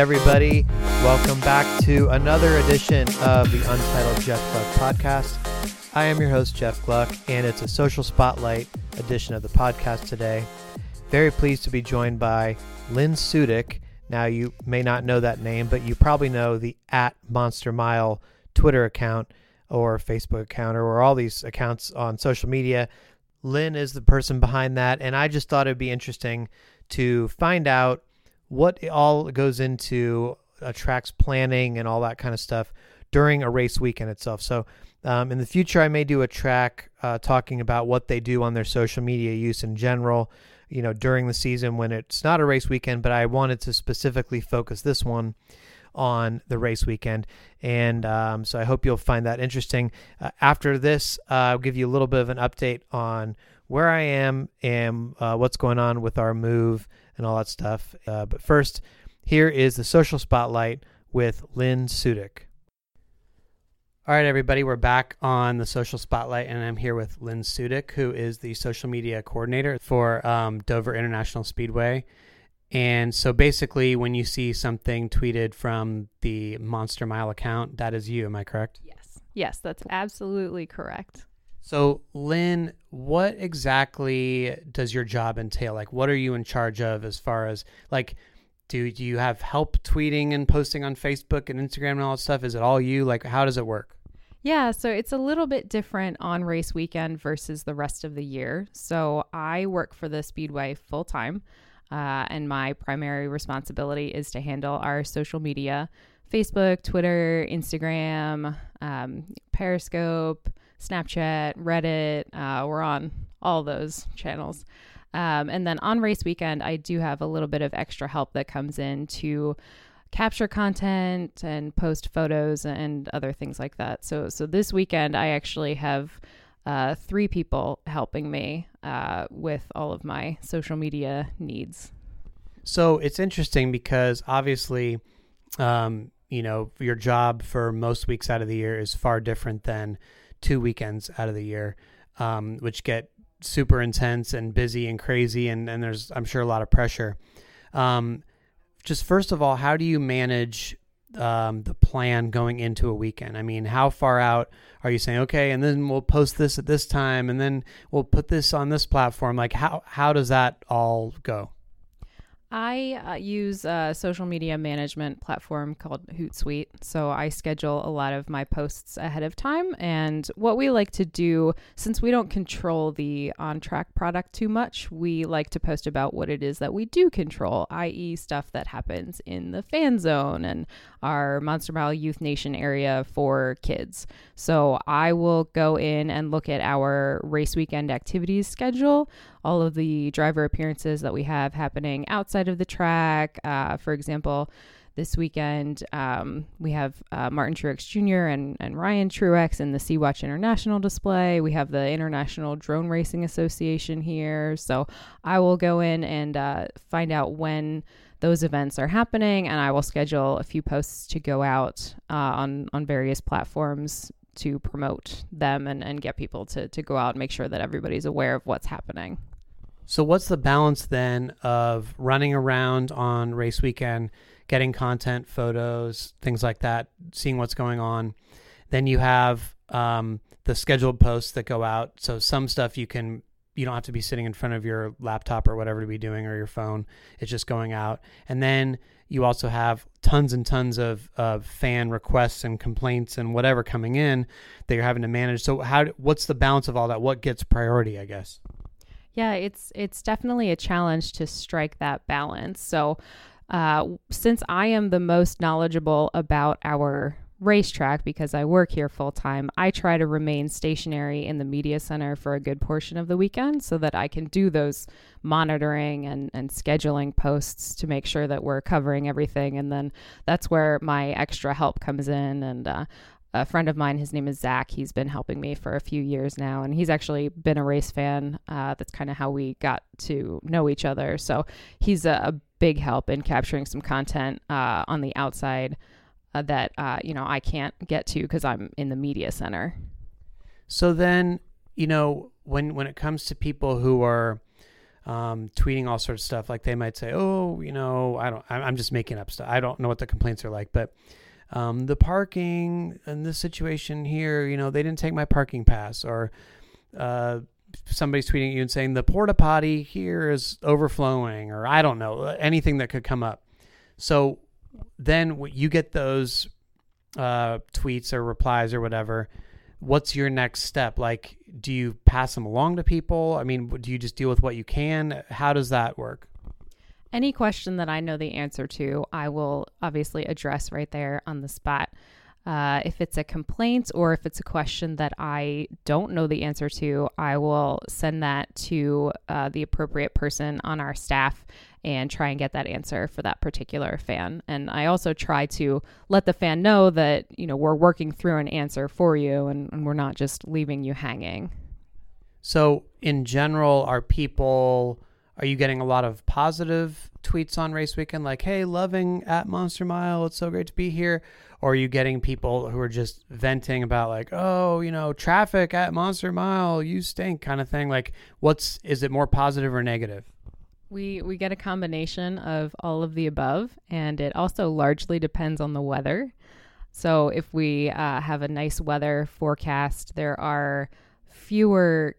everybody. Welcome back to another edition of the Untitled Jeff Gluck podcast. I am your host, Jeff Gluck, and it's a social spotlight edition of the podcast today. Very pleased to be joined by Lynn Sudik. Now, you may not know that name, but you probably know the at Monster Mile Twitter account or Facebook account or all these accounts on social media. Lynn is the person behind that, and I just thought it'd be interesting to find out what all goes into a track's planning and all that kind of stuff during a race weekend itself. So, um, in the future, I may do a track uh, talking about what they do on their social media use in general, you know, during the season when it's not a race weekend, but I wanted to specifically focus this one on the race weekend. And um, so I hope you'll find that interesting. Uh, after this, uh, I'll give you a little bit of an update on where I am and uh, what's going on with our move and all that stuff. Uh, but first, here is the social spotlight with Lynn Sudik. All right, everybody, we're back on the social spotlight, and I'm here with Lynn Sudik, who is the social media coordinator for um, Dover International Speedway. And so basically, when you see something tweeted from the Monster Mile account, that is you. Am I correct? Yes. Yes, that's absolutely correct. So, Lynn, what exactly does your job entail? Like, what are you in charge of as far as like, do, do you have help tweeting and posting on Facebook and Instagram and all that stuff? Is it all you? Like, how does it work? Yeah, so it's a little bit different on race weekend versus the rest of the year. So, I work for the Speedway full time, uh, and my primary responsibility is to handle our social media Facebook, Twitter, Instagram, um, Periscope Snapchat, Reddit. Uh, we're on all those channels. Um, and then on race weekend, I do have a little bit of extra help that comes in to capture content and post photos and other things like that. So, so this weekend, I actually have uh, three people helping me uh, with all of my social media needs. So it's interesting because obviously, um, you know, your job for most weeks out of the year is far different than two weekends out of the year, um, which get super intense and busy and crazy, and, and there's I'm sure a lot of pressure. Um, just first of all, how do you manage um, the plan going into a weekend? I mean, how far out are you saying? Okay, and then we'll post this at this time, and then we'll put this on this platform. Like, how how does that all go? I uh, use a social media management platform called Hootsuite. So I schedule a lot of my posts ahead of time. And what we like to do, since we don't control the on track product too much, we like to post about what it is that we do control, i.e., stuff that happens in the fan zone and our Monster Mile Youth Nation area for kids. So I will go in and look at our race weekend activities schedule all of the driver appearances that we have happening outside of the track. Uh, for example, this weekend um, we have uh, Martin Truex Jr. and, and Ryan Truex in the Sea Watch International display. We have the International Drone Racing Association here. So I will go in and uh, find out when those events are happening, and I will schedule a few posts to go out uh, on on various platforms to promote them and, and get people to, to go out and make sure that everybody's aware of what's happening. So, what's the balance then of running around on race weekend, getting content, photos, things like that, seeing what's going on? Then you have um, the scheduled posts that go out. So, some stuff you can you don't have to be sitting in front of your laptop or whatever to be doing or your phone. It's just going out. And then you also have tons and tons of, of fan requests and complaints and whatever coming in that you're having to manage. So how what's the balance of all that? What gets priority, I guess? Yeah, it's it's definitely a challenge to strike that balance. So, uh, since I am the most knowledgeable about our racetrack because I work here full time, I try to remain stationary in the media center for a good portion of the weekend so that I can do those monitoring and, and scheduling posts to make sure that we're covering everything. And then that's where my extra help comes in. And uh, a friend of mine, his name is Zach. He's been helping me for a few years now, and he's actually been a race fan. Uh, that's kind of how we got to know each other. So he's a, a big help in capturing some content uh, on the outside uh, that uh, you know I can't get to because I'm in the media center. So then, you know, when when it comes to people who are um, tweeting all sorts of stuff. Like they might say, "Oh, you know, I don't. I'm just making up stuff. I don't know what the complaints are like, but." Um, the parking in this situation here, you know, they didn't take my parking pass, or uh, somebody's tweeting you and saying the porta potty here is overflowing, or I don't know, anything that could come up. So then you get those uh, tweets or replies or whatever. What's your next step? Like, do you pass them along to people? I mean, do you just deal with what you can? How does that work? Any question that I know the answer to, I will obviously address right there on the spot. Uh, if it's a complaint or if it's a question that I don't know the answer to, I will send that to uh, the appropriate person on our staff and try and get that answer for that particular fan. And I also try to let the fan know that, you know, we're working through an answer for you and, and we're not just leaving you hanging. So, in general, are people are you getting a lot of positive tweets on race weekend like, hey, loving at Monster Mile, it's so great to be here? Or are you getting people who are just venting about like, oh, you know, traffic at Monster Mile, you stink kind of thing? Like, what's is it more positive or negative? We we get a combination of all of the above, and it also largely depends on the weather. So if we uh, have a nice weather forecast, there are fewer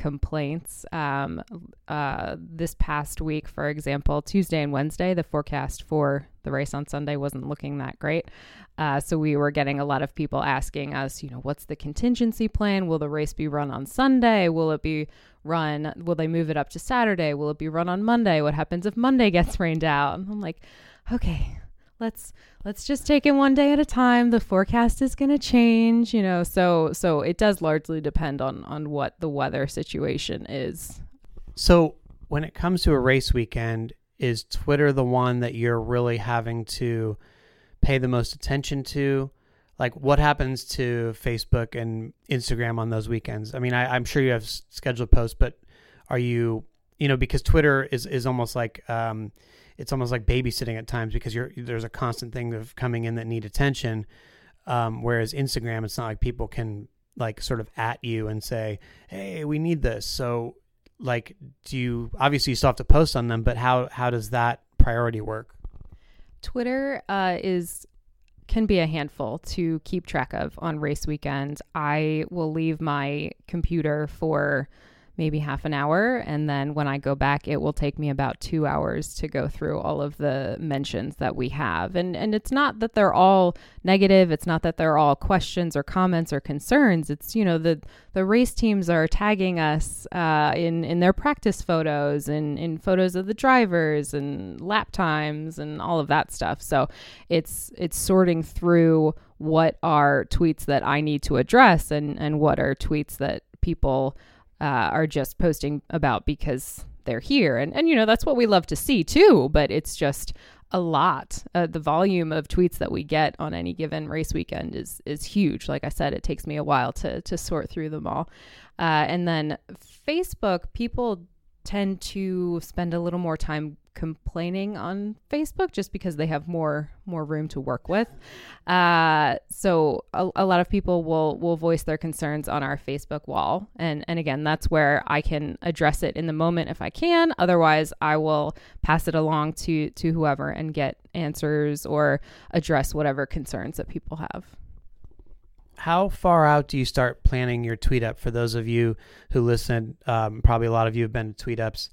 complaints. Um, uh, this past week, for example, Tuesday and Wednesday, the forecast for the race on Sunday wasn't looking that great. Uh, so we were getting a lot of people asking us, you know, what's the contingency plan? Will the race be run on Sunday? Will it be run? Will they move it up to Saturday? Will it be run on Monday? What happens if Monday gets rained out? I'm like, okay, let's let's just take it one day at a time. The forecast is going to change you know so so it does largely depend on on what the weather situation is. So when it comes to a race weekend is twitter the one that you're really having to pay the most attention to? Like what happens to facebook and instagram on those weekends? I mean I, i'm sure you have scheduled posts but are you you know because twitter is is almost like um it's almost like babysitting at times because you're there's a constant thing of coming in that need attention. Um, whereas Instagram, it's not like people can like sort of at you and say, "Hey, we need this." So, like, do you obviously you still have to post on them, but how how does that priority work? Twitter uh, is can be a handful to keep track of on race weekend. I will leave my computer for maybe half an hour. And then when I go back, it will take me about two hours to go through all of the mentions that we have. And and it's not that they're all negative. It's not that they're all questions or comments or concerns. It's you know the the race teams are tagging us uh, in in their practice photos and in photos of the drivers and lap times and all of that stuff. So it's it's sorting through what are tweets that I need to address and and what are tweets that people uh, are just posting about because they're here. And, and, you know, that's what we love to see too, but it's just a lot. Uh, the volume of tweets that we get on any given race weekend is is huge. Like I said, it takes me a while to to sort through them all. Uh, and then Facebook, people tend to spend a little more time complaining on Facebook just because they have more more room to work with. Uh, so a, a, lot of people will will voice their concerns on our Facebook wall, and and again, that's where I can address it in the moment if I can. Otherwise, I will pass it along to to whoever and get answers or address whatever concerns that people have. How far out do you start planning your tweet up? For those of you who listen, um, probably a lot of you have been to tweet ups.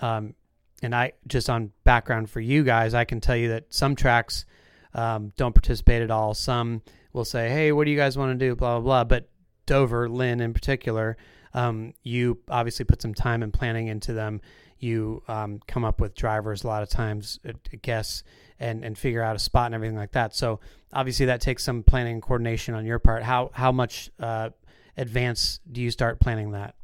Um, and I just on background for you guys, I can tell you that some tracks um, don't participate at all. Some will say, "Hey, what do you guys want to do?" Blah blah blah. But Dover, Lynn in particular, um, you obviously put some time and planning into them. You um, come up with drivers a lot of times, uh, guess, and and figure out a spot and everything like that. So obviously that takes some planning and coordination on your part. How how much uh, advance do you start planning that?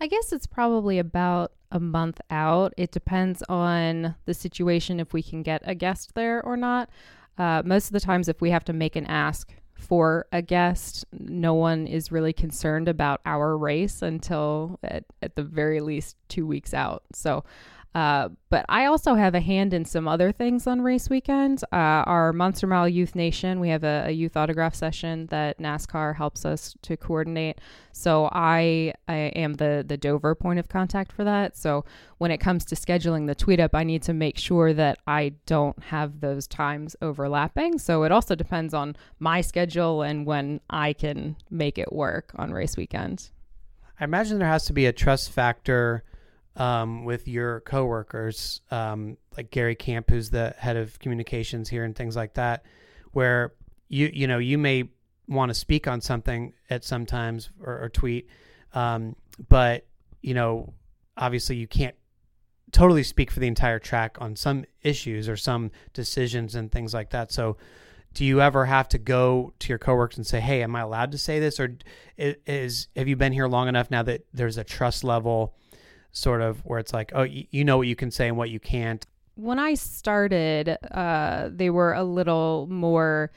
I guess it's probably about a month out. It depends on the situation if we can get a guest there or not. Uh, most of the times, if we have to make an ask for a guest, no one is really concerned about our race until at, at the very least two weeks out. So Uh, but I also have a hand in some other things on race weekend. Uh, our Monster Mile Youth Nation, we have a, a, youth autograph session that NASCAR helps us to coordinate. So I I am the the Dover point of contact for that. So when it comes to scheduling the tweet up, I need to make sure that I don't have those times overlapping. So it also depends on my schedule and when I can make it work on race weekend. I imagine there has to be a trust factor um, with your coworkers, um, like Gary Camp, who's the head of communications here and things like that, where you you know you may want to speak on something at sometimes or, or tweet, um, but you know obviously you can't totally speak for the entire track on some issues or some decisions and things like that. So do you ever have to go to your coworkers and say, "Hey, am I allowed to say this?" Or is have you been here long enough now that there's a trust level sort of where it's like, oh, y- you know what you can say and what you can't. When I started, uh, they were a little more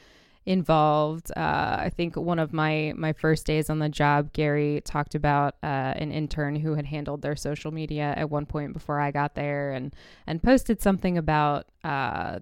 involved. Uh, I think one of my my first days on the job, Gary talked about uh, an intern who had handled their social media at one point before I got there, and and posted something about uh,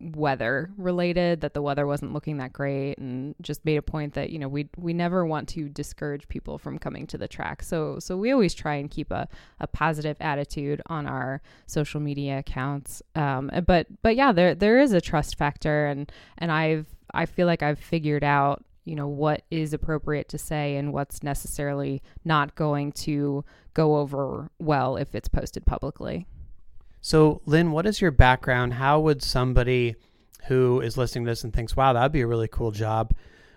weather related that the weather wasn't looking that great and just made a point that you know we we never want to discourage people from coming to the track. So so we always try and keep a, a positive attitude on our social media accounts. Um, but but yeah there there is a trust factor and and I've I feel like I've figured out you know what is appropriate to say and what's necessarily not going to go over well if it's posted publicly so, Lynn, what is your background? How would somebody who is listening to this and thinks, "Wow, that'd be a really cool job,"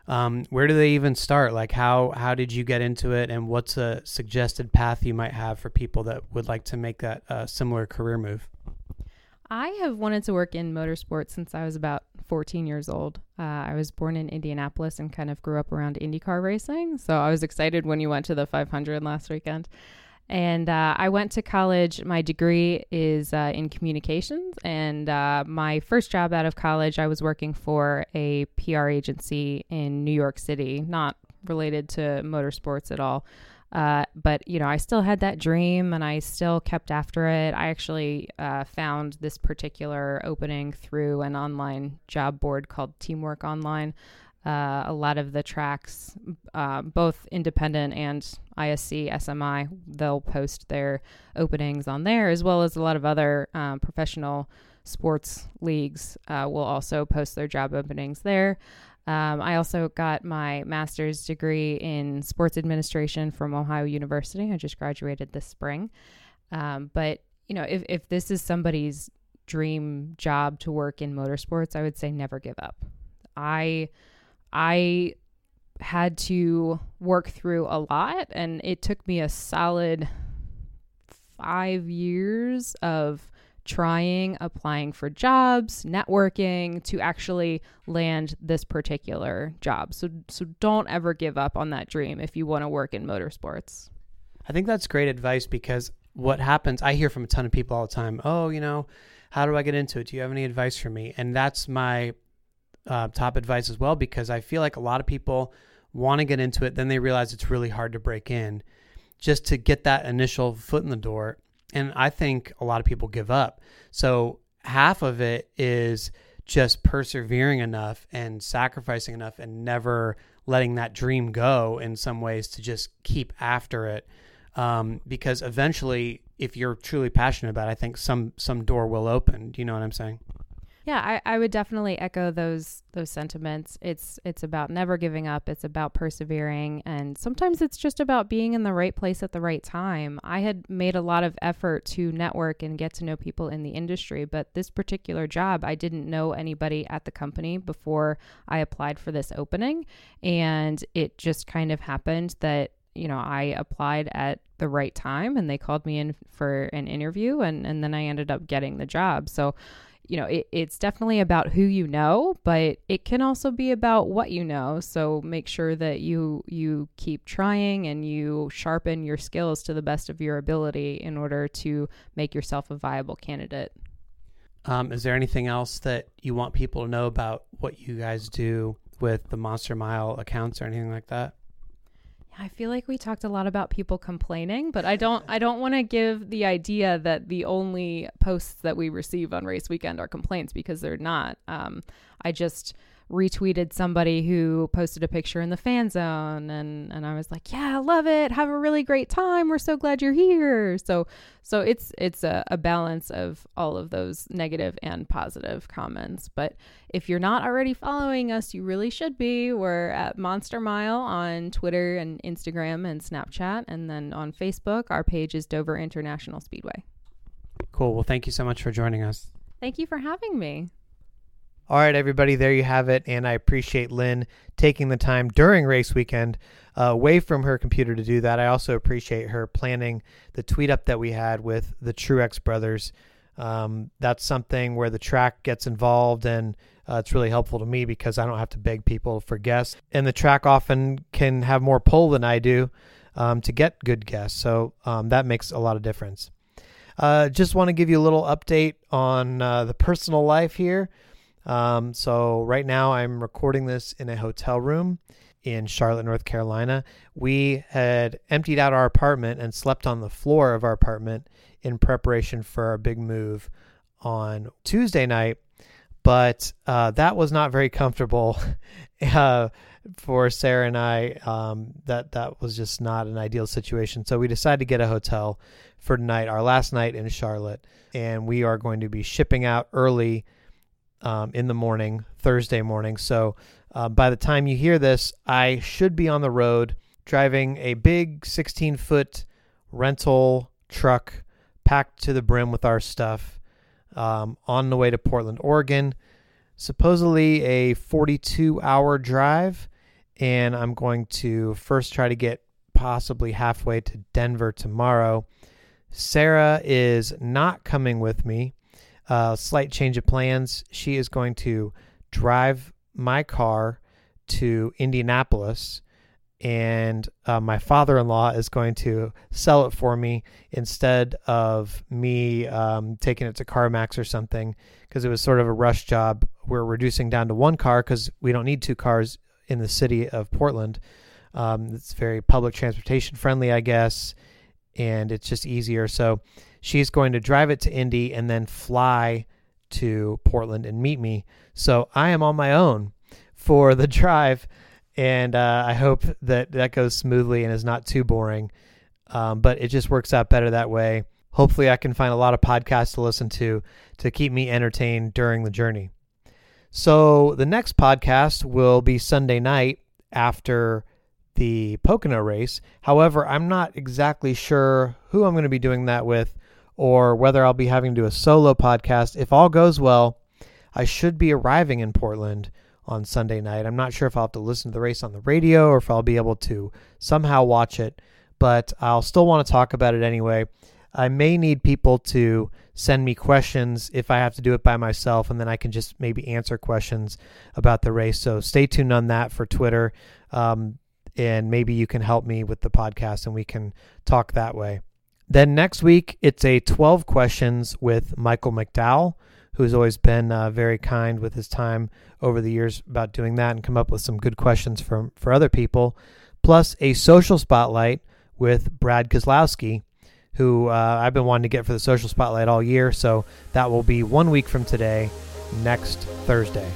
um, where do they even start? Like, how how did you get into it, and what's a suggested path you might have for people that would like to make that uh, similar career move? I have wanted to work in motorsports since I was about 14 years old. Uh, I was born in Indianapolis and kind of grew up around IndyCar racing. So I was excited when you went to the 500 last weekend. And uh, I went to college. My degree is uh, in communications. And uh, my first job out of college, I was working for a PR agency in New York City, not related to motorsports at all. Uh, but you know, I still had that dream, and I still kept after it. I actually uh, found this particular opening through an online job board called Teamwork Online. Uh, a lot of the tracks, uh, both independent and ISC, SMI, they'll post their openings on there, as well as a lot of other um, professional sports leagues uh, will also post their job openings there. Um, I also got my master's degree in sports administration from Ohio University. I just graduated this spring. Um, but, you know, if, if this is somebody's dream job to work in motorsports, I would say never give up. I I had to work through a lot, and it took me a solid five years of trying, applying for jobs, networking to actually land this particular job. So so don't ever give up on that dream if you want to work in motorsports. I think that's great advice because what happens I hear from a ton of people all the time, "Oh, you know, how do I get into it? Do you have any advice for me?" And that's my uh, top advice as well because I feel like a lot of people want to get into it, then they realize it's really hard to break in just to get that initial foot in the door. And I think a lot of people give up. So half of it is just persevering enough and sacrificing enough and never letting that dream go in some ways to just keep after it. Um, because eventually, if you're truly passionate about it, I think some some door will open. Do you know what I'm saying? Yeah, I, I would definitely echo those those sentiments. It's it's about never giving up. It's about persevering, and sometimes it's just about being in the right place at the right time. I had made a lot of effort to network and get to know people in the industry, but this particular job, I didn't know anybody at the company before I applied for this opening, and it just kind of happened that you know I applied at the right time, and they called me in for an interview, and and then I ended up getting the job. So you know, it, it's definitely about who you know, but it can also be about what you know. So make sure that you you keep trying and you sharpen your skills to the best of your ability in order to make yourself a viable candidate. Um, is there anything else that you want people to know about what you guys do with the Monster Mile accounts or anything like that? I feel like we talked a lot about people complaining, but I don't I don't want to give the idea that the only posts that we receive on race weekend are complaints because they're not. Um, I just retweeted somebody who posted a picture in the fan zone and and I was like, "Yeah, I love it. Have a really great time. We're so glad you're here." So so it's it's a, a balance of all of those negative and positive comments. But if you're not already following us, you really should be. We're at Monster Mile on Twitter and Instagram and Snapchat and then on Facebook, our page is Dover International Speedway. Cool. Well, thank you so much for joining us. Thank you for having me. All right, everybody, there you have it. And I appreciate Lynn taking the time during race weekend uh, away from her computer to do that. I also appreciate her planning the tweet up that we had with the Truex brothers. Um, that's something where the track gets involved, and uh, it's really helpful to me because I don't have to beg people for guests. And the track often can have more pull than I do um, to get good guests. So um, that makes a lot of difference. Uh, just want to give you a little update on uh, the personal life here. Um, so right now I'm recording this in a hotel room in Charlotte, North Carolina. We had emptied out our apartment and slept on the floor of our apartment in preparation for our big move on Tuesday night, but uh, that was not very comfortable uh, for Sarah and I. Um, that that was just not an ideal situation. So we decided to get a hotel for tonight, our last night in Charlotte, and we are going to be shipping out early um, in the morning, Thursday morning. So uh, by the time you hear this, I should be on the road driving a big 16 foot rental truck packed to the brim with our stuff um, on the way to Portland, Oregon. Supposedly a 42 hour drive, and I'm going to first try to get possibly halfway to Denver tomorrow. Sarah is not coming with me uh, slight change of plans. She is going to drive my car to Indianapolis, and uh, my father in law is going to sell it for me instead of me um, taking it to CarMax or something because it was sort of a rush job. We're reducing down to one car because we don't need two cars in the city of Portland. Um, it's very public transportation friendly, I guess, and it's just easier. So, she's going to drive it to Indy and then fly to Portland and meet me. So I am on my own for the drive, and uh, I hope that that goes smoothly and is not too boring. Um, but it just works out better that way. Hopefully, I can find a lot of podcasts to listen to to keep me entertained during the journey. So, the next podcast will be Sunday night after the Pocono race. However, I'm not exactly sure who I'm going to be doing that with or whether I'll be having to do a solo podcast. If all goes well, I should be arriving in Portland on Sunday night. I'm not sure if I'll have to listen to the race on the radio or if I'll be able to somehow watch it, but I'll still want to talk about it anyway. I may need people to send me questions if I have to do it by myself, and then I can just maybe answer questions about the race. So stay tuned on that for Twitter, um, and maybe you can help me with the podcast and we can talk that way. Then next week, it's a 12 questions with Michael McDowell, who's always been uh, very kind with his time over the years about doing that and come up with some good questions for, for other people. Plus, a social spotlight with Brad Keselowski, who uh, I've been wanting to get for the social spotlight all year. So that will be one week from today, next Thursday.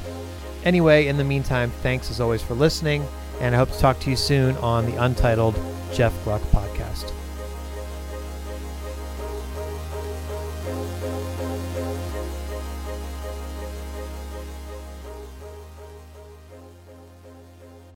Anyway, in the meantime, thanks as always for listening, and I hope to talk to you soon on the Untitled Jeff Gluck podcast.